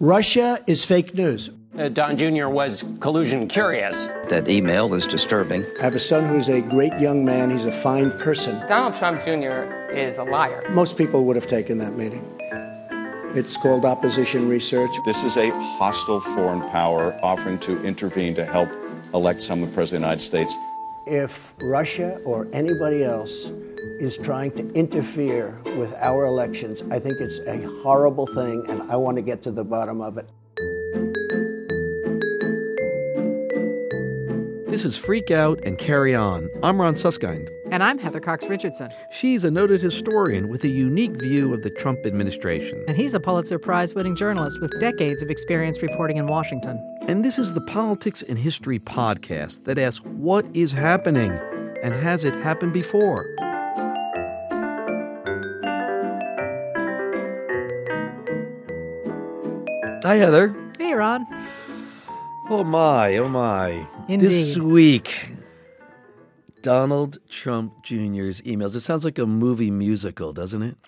Russia is fake news. Uh, Don Jr. was collusion curious. That email is disturbing. I have a son who's a great young man. He's a fine person. Donald Trump Jr. is a liar. Most people would have taken that meeting. It's called opposition research. This is a hostile foreign power offering to intervene to help elect someone president of the United States. If Russia or anybody else is trying to interfere with our elections. I think it's a horrible thing, and I want to get to the bottom of it. This is Freak Out and Carry On. I'm Ron Suskind. And I'm Heather Cox Richardson. She's a noted historian with a unique view of the Trump administration. And he's a Pulitzer Prize winning journalist with decades of experience reporting in Washington. And this is the Politics and History podcast that asks what is happening and has it happened before? Hi, Heather. Hey, Ron. Oh, my, oh, my. Indeed. This week, Donald Trump Jr.'s emails. It sounds like a movie musical, doesn't it?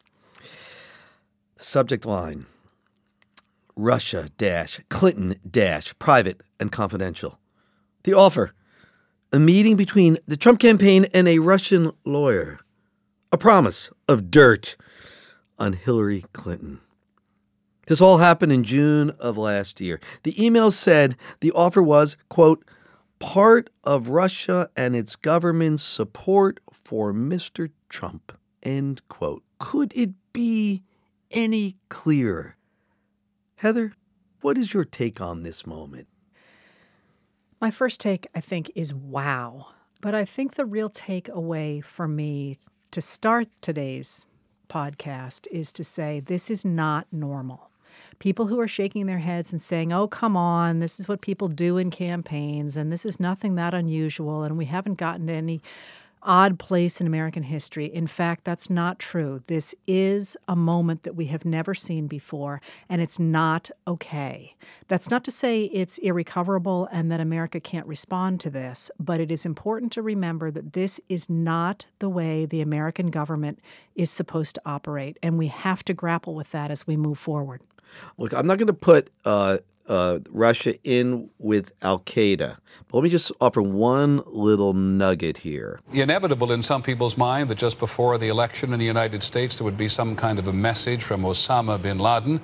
Subject line Russia dash Clinton dash private and confidential. The offer a meeting between the Trump campaign and a Russian lawyer. A promise of dirt on Hillary Clinton. This all happened in June of last year. The email said the offer was, quote, part of Russia and its government's support for Mr. Trump, end quote. Could it be any clearer? Heather, what is your take on this moment? My first take, I think, is wow. But I think the real takeaway for me to start today's podcast is to say this is not normal people who are shaking their heads and saying, oh, come on, this is what people do in campaigns, and this is nothing that unusual, and we haven't gotten to any odd place in American history. In fact, that's not true. This is a moment that we have never seen before, and it's not okay. That's not to say it's irrecoverable and that America can't respond to this, but it is important to remember that this is not the way the American government is supposed to operate, and we have to grapple with that as we move forward. Look, I'm not going to put uh, uh, Russia in with Al Qaeda. But let me just offer one little nugget here. Inevitable in some people's mind that just before the election in the United States there would be some kind of a message from Osama bin Laden.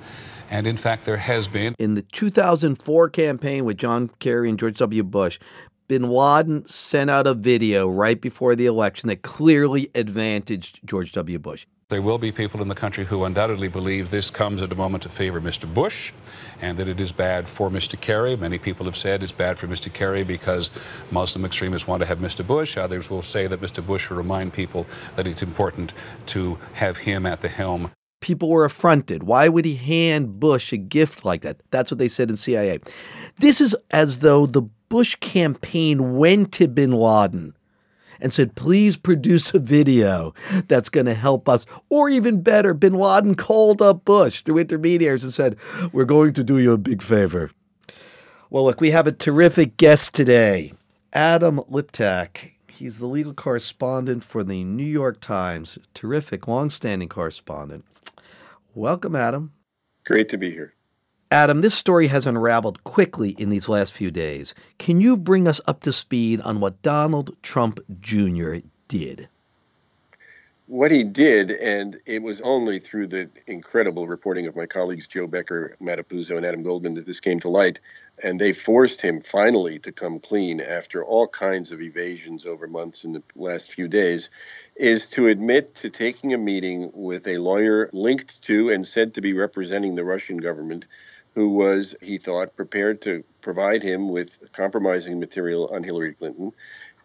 And in fact, there has been. In the 2004 campaign with John Kerry and George W. Bush, bin Laden sent out a video right before the election that clearly advantaged George W. Bush. There will be people in the country who undoubtedly believe this comes at a moment to favor Mr. Bush and that it is bad for Mr. Kerry. Many people have said it's bad for Mr. Kerry because Muslim extremists want to have Mr. Bush. Others will say that Mr. Bush will remind people that it's important to have him at the helm. People were affronted. Why would he hand Bush a gift like that? That's what they said in CIA. This is as though the Bush campaign went to bin Laden and said, please produce a video that's going to help us. Or even better, bin Laden called up Bush through intermediaries and said, we're going to do you a big favor. Well, look, we have a terrific guest today, Adam Liptak. He's the legal correspondent for the New York Times, terrific, longstanding correspondent. Welcome, Adam. Great to be here. Adam, this story has unraveled quickly in these last few days. Can you bring us up to speed on what Donald Trump Jr. did? What he did, and it was only through the incredible reporting of my colleagues Jo Becker, Matt Apuzzo, and Adam Goldman that this came to light, and they forced him finally to come clean after all kinds of evasions over months in the last few days, is to admit to taking a meeting with a lawyer linked to and said to be representing the Russian government who was, he thought, prepared to provide him with compromising material on Hillary Clinton.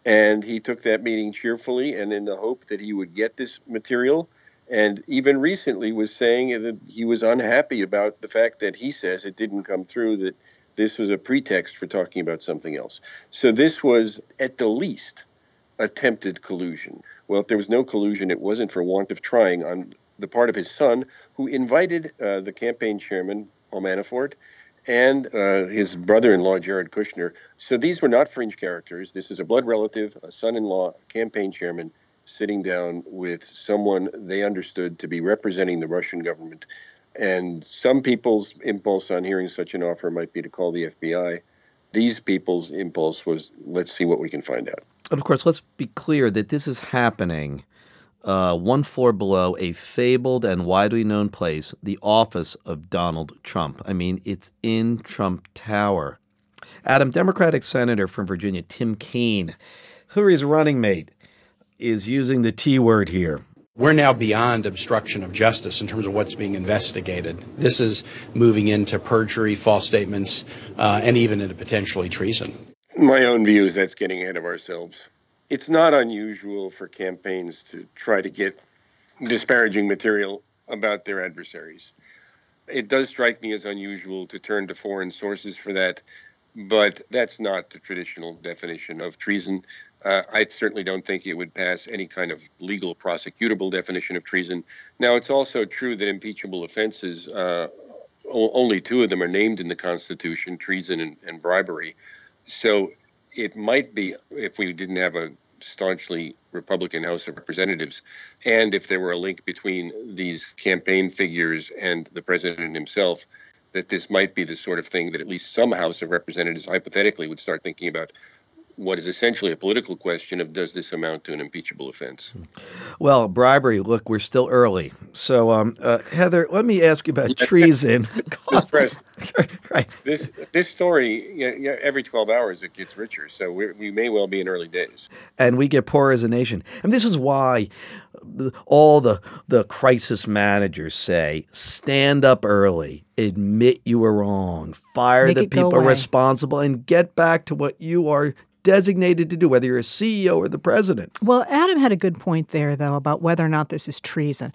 And he took that meeting cheerfully and in the hope that he would get this material. And even recently was saying that he was unhappy about the fact that he says it didn't come through, that this was a pretext for talking about something else. So this was, at the least, attempted collusion. Well, if there was no collusion, it wasn't for want of trying on the part of his son, who invited uh, the campaign chairman, Paul Manafort, and uh, his brother-in-law Jared Kushner. So these were not fringe characters. This is a blood relative, a son-in-law, campaign chairman, sitting down with someone they understood to be representing the Russian government And some people's impulse on hearing such an offer might be to call the FBI. These people's impulse was, let's see what we can find out. And of course, let's be clear that this is happening uh, one floor below a fabled and widely known place, the office of Donald Trump. I mean, it's in Trump Tower. Adam, Democratic Senator from Virginia, Tim Kaine, Hillary's running mate, is using the T word here. We're now beyond obstruction of justice in terms of what's being investigated. This is moving into perjury, false statements, uh, and even into potentially treason. My own view is that's getting ahead of ourselves. It's not unusual for campaigns to try to get disparaging material about their adversaries. It does strike me as unusual to turn to foreign sources for that, but that's not the traditional definition of treason. Uh, I certainly don't think it would pass any kind of legal prosecutable definition of treason. Now, it's also true that impeachable offenses, uh, o- only two of them are named in the Constitution treason and, and bribery. So it might be, if we didn't have a staunchly Republican House of Representatives, and if there were a link between these campaign figures and the president himself, that this might be the sort of thing that at least some House of Representatives hypothetically would start thinking about what is essentially a political question of does this amount to an impeachable offense? Well, bribery, look, we're still early. So, um, uh, Heather, let me ask you about treason. Press, right. This this story, you know, every 12 hours, it gets richer. So we may well be in early days. And we get poorer as a nation. And this is why all the, the crisis managers say stand up early, admit you were wrong, fire Make the people responsible, and get back to what you are designated to do, whether you're a CEO or the president. Well, Adam had a good point there, though, about whether or not this is treason.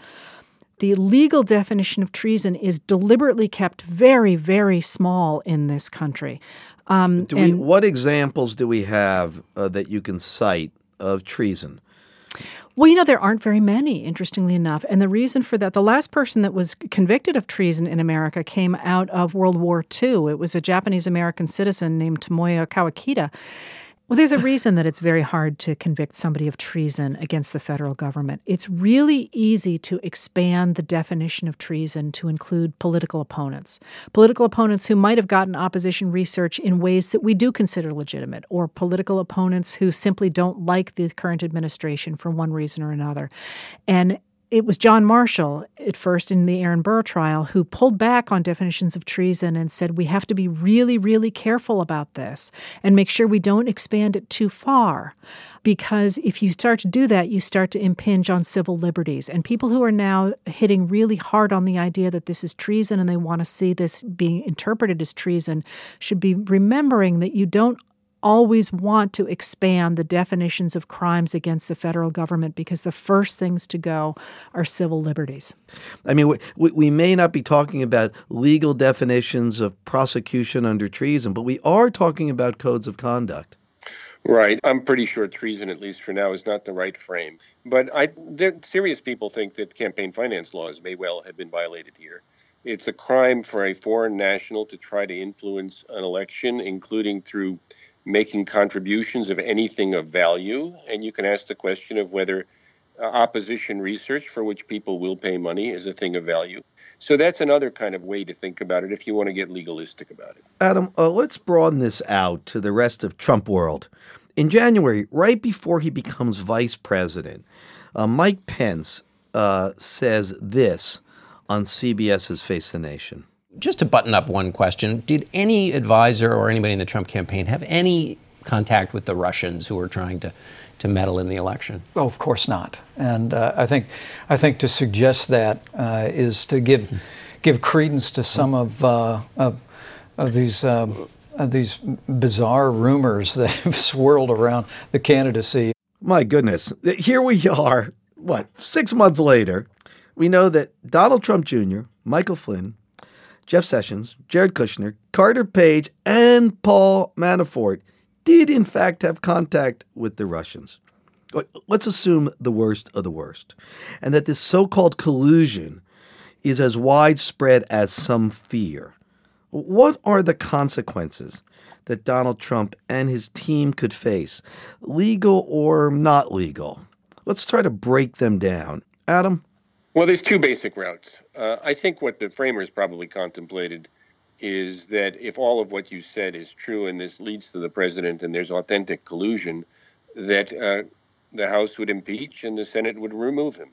The legal definition of treason is deliberately kept very, very small in this country. Um, Do we, what examples do we have uh, that you can cite of treason? Well, you know, there aren't very many, interestingly enough. And the reason for that, the last person that was convicted of treason in America came out of World War II. It was a Japanese American citizen named Tomoya Kawakita. Well, there's a reason that it's very hard to convict somebody of treason against the federal government. It's really easy to expand the definition of treason to include political opponents. Political opponents who might have gotten opposition research in ways that we do consider legitimate, or political opponents who simply don't like the current administration for one reason or another. And it was John Marshall at first in the Aaron Burr trial who pulled back on definitions of treason and said we have to be really, really careful about this and make sure we don't expand it too far. Because if you start to do that, you start to impinge on civil liberties. And people who are now hitting really hard on the idea that this is treason and they want to see this being interpreted as treason should be remembering that you don't always want to expand the definitions of crimes against the federal government because the first things to go are civil liberties. I mean, we, we, we may not be talking about legal definitions of prosecution under treason, but we are talking about codes of conduct. Right. I'm pretty sure treason, at least for now, is not the right frame. But I, serious people think that campaign finance laws may well have been violated here. It's a crime for a foreign national to try to influence an election, including through making contributions of anything of value. And you can ask the question of whether uh, opposition research, for which people will pay money, is a thing of value. So that's another kind of way to think about it if you want to get legalistic about it. Adam, uh, let's broaden this out to the rest of Trump world. In January, right before he becomes vice president, uh, Mike Pence uh, says this on CBS's Face the Nation. Just to button up one question, did any advisor or anybody in the Trump campaign have any contact with the Russians who were trying to, to meddle in the election? Oh, of course not. And uh, I think I think to suggest that uh, is to give give credence to some of uh, of, of these. Um, of these bizarre rumors that have swirled around the candidacy. My goodness. Here we are, what, six months later. We know that Donald Trump Jr., Michael Flynn, Jeff Sessions, Jared Kushner, Carter Page, and Paul Manafort did, in fact, have contact with the Russians. Let's assume the worst of the worst, and that this so called collusion is as widespread as some fear. What are the consequences that Donald Trump and his team could face, legal or not legal? Let's try to break them down. Adam? Well, there's two basic routes. Uh, I think what the framers probably contemplated is that if all of what you said is true and this leads to the president and there's authentic collusion, that uh, the House would impeach and the Senate would remove him.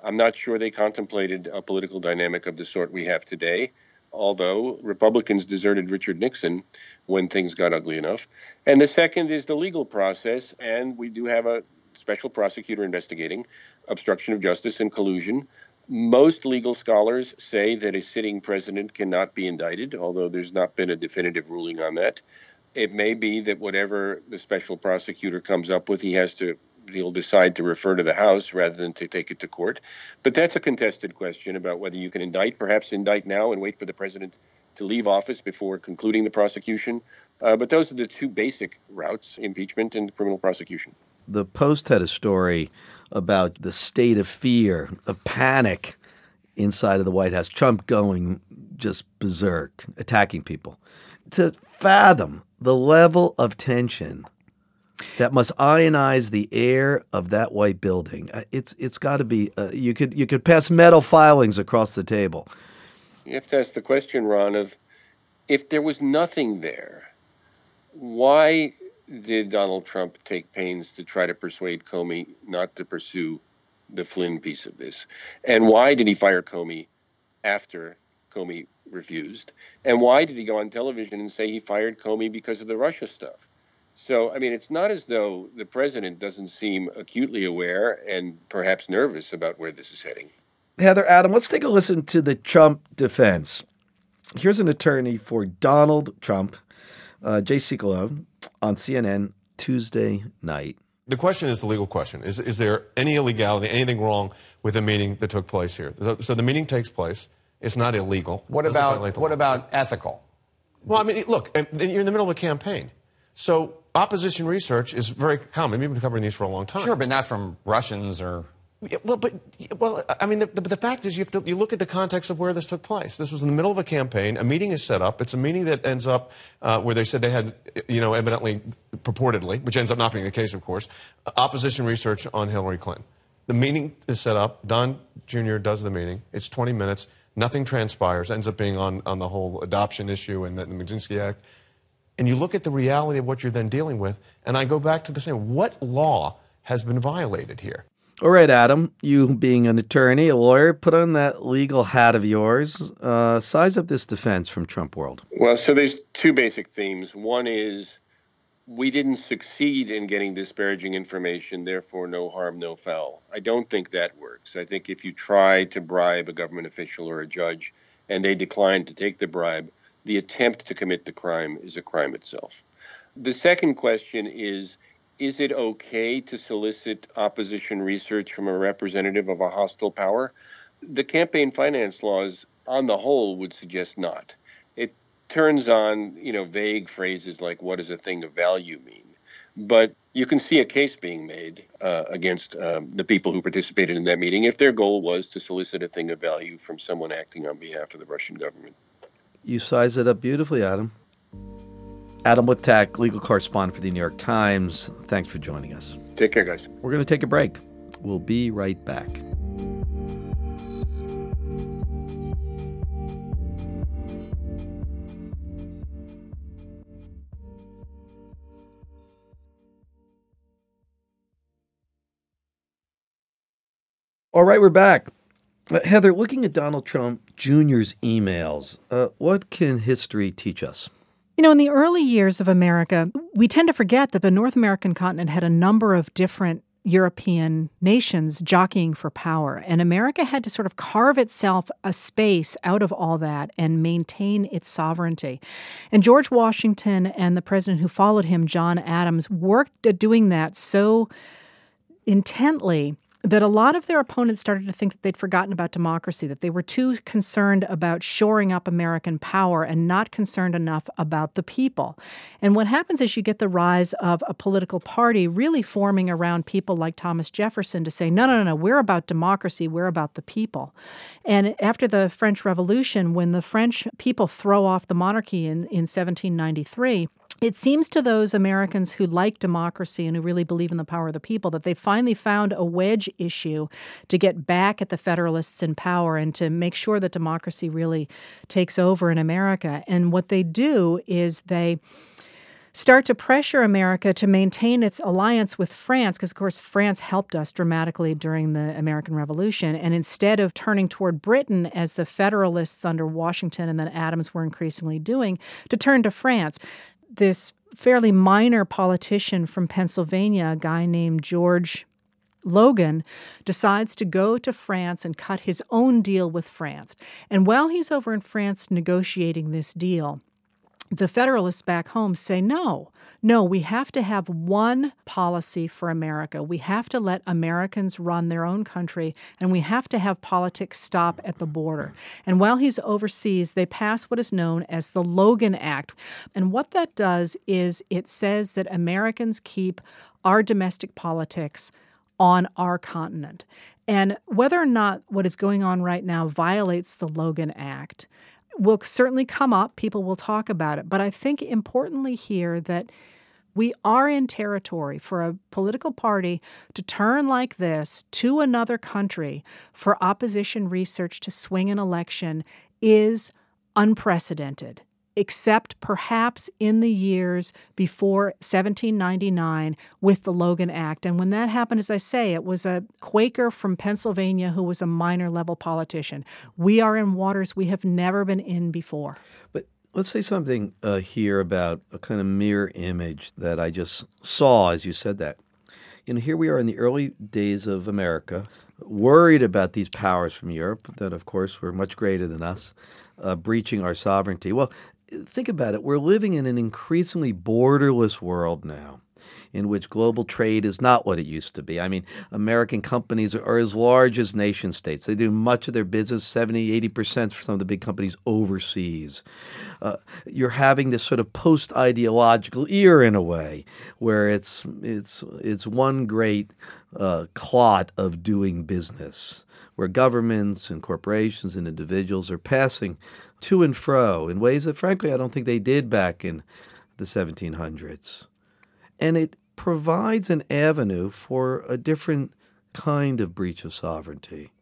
I'm not sure they contemplated a political dynamic of the sort we have today, although Republicans deserted Richard Nixon when things got ugly enough. And the second is the legal process, and we do have a special prosecutor investigating obstruction of justice and collusion. Most legal scholars say that a sitting president cannot be indicted, although there's not been a definitive ruling on that. It may be that whatever the special prosecutor comes up with, he has to he'll decide to refer to the House rather than to take it to court. But that's a contested question about whether you can indict, perhaps indict now and wait for the president to leave office before concluding the prosecution. Uh, but those are the two basic routes impeachment and criminal prosecution. The Post had a story about the state of fear, of panic inside of the White House, Trump going just berserk, attacking people. To fathom the level of tension that must ionize the air of that white building. Uh, it's it's got to be. Uh, you could you could pass metal filings across the table. You have to ask the question, Ron, of if there was nothing there, why did Donald Trump take pains to try to persuade Comey not to pursue the Flynn piece of this? And why did he fire Comey after Comey refused? And why did he go on television and say he fired Comey because of the Russia stuff? So, I mean, it's not as though the president doesn't seem acutely aware and perhaps nervous about where this is heading. Heather, Adam, let's take a listen to the Trump defense. Here's an attorney for Donald Trump, uh, Jay Sekulow, on CNN Tuesday night. The question is the legal question. Is, is there any illegality, anything wrong with the meeting that took place here? So, so the meeting takes place. It's not illegal. What about, what law. about ethical? Well, I mean, look, you're in the middle of a campaign. So opposition research is very common. We've been covering these for a long time. Sure, but not from Russians or. Well, but well, I mean, the, the, the fact is, you, to, you look at the context of where this took place. This was in the middle of a campaign. A meeting is set up. It's a meeting that ends up uh, where they said they had, you know, evidently, purportedly, which ends up not being the case, of course, opposition research on Hillary Clinton. The meeting is set up. Don Jr. does the meeting. It's 20 minutes. Nothing transpires. Ends up being on, on the whole adoption issue and the, the Act and you look at the reality of what you're then dealing with, and I go back to the same what law has been violated here? All right, Adam, you being an attorney, a lawyer, put on that legal hat of yours. Uh, size up this defense from Trump World. Well, so there's two basic themes. One is we didn't succeed in getting disparaging information, therefore, no harm, no foul. I don't think that works. I think if you try to bribe a government official or a judge and they decline to take the bribe, the attempt to commit the crime is a crime itself. The second question is Is it okay to solicit opposition research from a representative of a hostile power? The campaign finance laws, on the whole, would suggest not. It turns on, you know, vague phrases like "what does a thing of value mean," but you can see a case being made uh, against um, the people who participated in that meeting if their goal was to solicit a thing of value from someone acting on behalf of the Russian government. You size it up beautifully, Adam. Adam Liptak, legal correspondent for the New York Times. Thanks for joining us. Take care, guys. We're going to take a break. We'll be right back. All right, we're back. Uh, Heather, looking at Donald Trump Jr.'s emails, uh, what can history teach us? You know, in the early years of America, we tend to forget that the North American continent had a number of different European nations jockeying for power. And America had to sort of carve itself a space out of all that and maintain its sovereignty. And George Washington and the president who followed him, John Adams, worked at doing that so intently that a lot of their opponents started to think that they'd forgotten about democracy, that they were too concerned about shoring up American power and not concerned enough about the people. And what happens is you get the rise of a political party really forming around people like Thomas Jefferson to say, no, no, no, no, we're about democracy, we're about the people. And after the French Revolution, when the French people throw off the monarchy in, in 1793, it seems to those Americans who like democracy and who really believe in the power of the people that they finally found a wedge issue to get back at the Federalists in power and to make sure that democracy really takes over in America. And what they do is they start to pressure America to maintain its alliance with France, because, of course, France helped us dramatically during the American Revolution. And instead of turning toward Britain, as the Federalists under Washington and then Adams were increasingly doing, to turn to France. This fairly minor politician from Pennsylvania, a guy named George Logan decides to go to France and cut his own deal with France. And while he's over in France negotiating this deal, the Federalists back home say no, no, we have to have one policy for America. We have to let Americans run their own country, and we have to have politics stop at the border. And while he's overseas, they pass what is known as the Logan Act. And what that does is it says that Americans keep our domestic politics on our continent. And whether or not what is going on right now violates the Logan Act, will certainly come up. People will talk about it. But I think importantly here that we are in territory for a political party to turn like this to another country for opposition research to swing an election is unprecedented except perhaps in the years before 1799 with the Logan Act. And when that happened, as I say, it was a Quaker from Pennsylvania who was a minor level politician. We are in waters we have never been in before. But let's say something uh, here about a kind of mirror image that I just saw as you said that. You know, here we are in the early days of America, worried about these powers from Europe that, of course, were much greater than us. Uh, breaching our sovereignty. Well, think about it. We're living in an increasingly borderless world now in which global trade is not what it used to be. I mean, American companies are, as large as nation states. They do much of their business, 70, 80% for some of the big companies overseas. Uh, you're having this sort of post ideological era in a way where it's, it's, it's one great uh, clot of doing business where governments and corporations and individuals are passing to and fro in ways that, frankly, I don't think they did back in the 1700s. And it provides an avenue for a different kind of breach of sovereignty,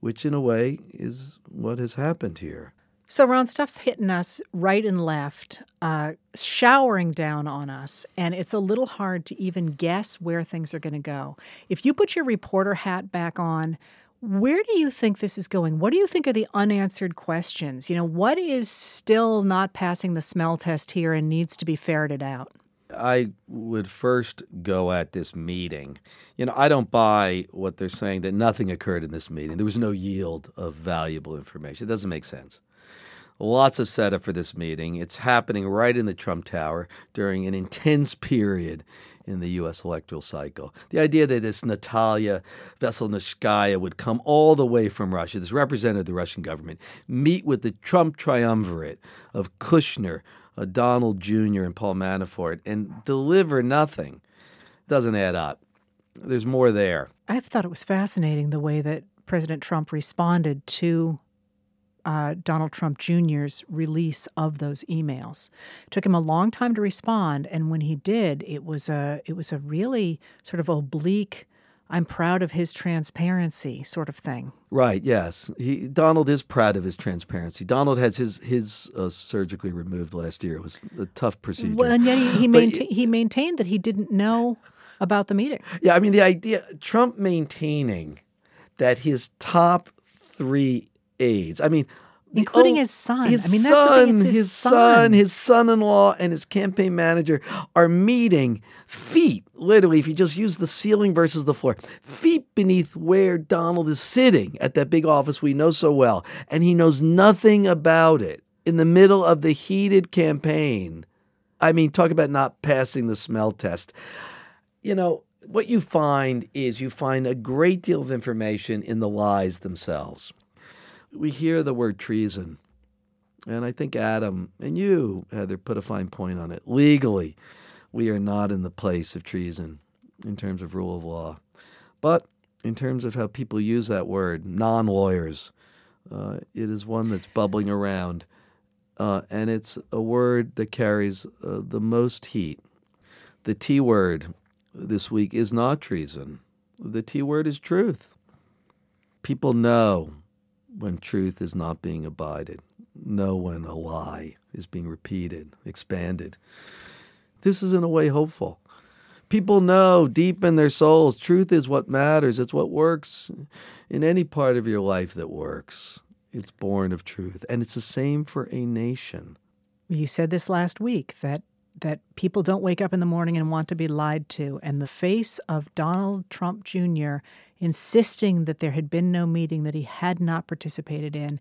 which, in a way, is what has happened here. So, Ron, stuff's hitting us right and left, uh, showering down on us, and it's a little hard to even guess where things are going to go. If you put your reporter hat back on, where do you think this is going? What do you think are the unanswered questions? You know, what is still not passing the smell test here and needs to be ferreted out? I would first go at this meeting. You know, I don't buy what they're saying that nothing occurred in this meeting. There was no yield of valuable information. It doesn't make sense. Lots of setup for this meeting. It's happening right in the Trump Tower during an intense period in the U.S. electoral cycle. The idea that this Natalia Veselnitskaya would come all the way from Russia, this representative of the Russian government, meet with the Trump triumvirate of Kushner, Donald Jr., and Paul Manafort, and deliver nothing doesn't add up. There's more there. I thought it was fascinating the way that President Trump responded to uh, Donald Trump Jr.'s release of those emails. It took him a long time to respond, and when he did, it was a it was a really sort of oblique. I'm proud of his transparency, sort of thing. Right. Yes. He, Donald is proud of his transparency. Donald has his his uh, surgically removed last year. It was a tough procedure. Well, and yet he he, mainta- he maintained that he didn't know about the meeting. Yeah. I mean, the idea Trump maintaining that his top three aides. I mean, including his son. His I mean, son, his, his son, son, his son-in-law, and his campaign manager are meeting feet, literally, if you just use the ceiling versus the floor, feet beneath where Donald is sitting at that big office we know so well, and he knows nothing about it. In the middle of the heated campaign, I mean, talk about not passing the smell test. You know, what you find is you find a great deal of information in the lies themselves we hear the word treason. And I think Adam and you, Heather, put a fine point on it. Legally, we are not in the place of treason in terms of rule of law. But in terms of how people use that word, non lawyers, uh, it is one that's bubbling around. uh, and it's a word that carries uh, the most heat. The T word this week is not treason. The T word is truth. People know when truth is not being abided, know when a lie is being repeated, expanded. This is, in a way, hopeful. People know deep in their souls truth is what matters. It's what works in any part of your life that works. It's born of truth. And it's the same for a nation. You said this last week that that people don't wake up in the morning and want to be lied to. And the face of Donald Trump Jr. insisting that there had been no meeting that he had not participated in,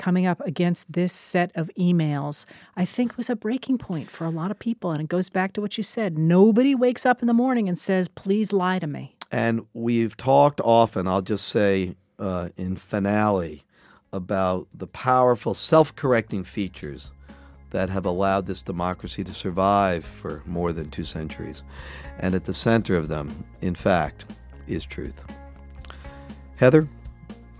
coming up against this set of emails, I think was a breaking point for a lot of people. And it goes back to what you said nobody wakes up in the morning and says, please lie to me. And we've talked often, I'll just say uh, in finale, about the powerful self correcting features that have allowed this democracy to survive for more than two centuries. And at the center of them, in fact, is truth. Heather,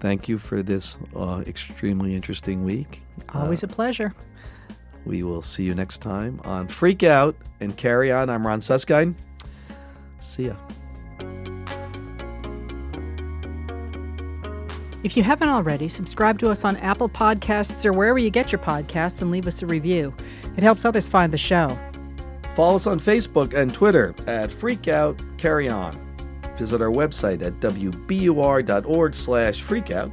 thank you for this uh, extremely interesting week. Always uh, a pleasure. We will see you next time on Freak Out and Carry On. I'm Ron Suskind. See ya. If you haven't already, subscribe to us on Apple Podcasts or wherever you get your podcasts and leave us a review. It helps others find the show. Follow us on Facebook and Twitter at Freak Out Carry On. Visit our website at wbur.org slash freakout.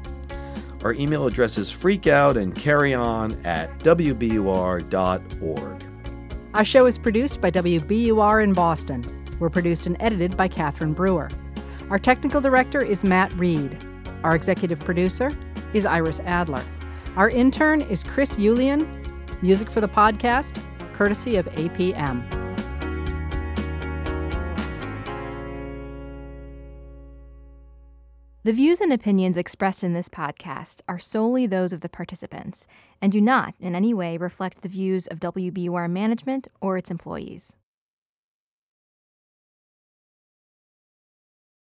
Our email address is freakout and carry on at wbur.org. Our show is produced by WBUR in Boston. We're produced and edited by Catherine Brewer. Our technical director is Matt Reed. Our executive producer is Iris Adler. Our intern is Chris Yulian. Music for the podcast, courtesy of APM. The views and opinions expressed in this podcast are solely those of the participants and do not in any way reflect the views of WBUR management or its employees.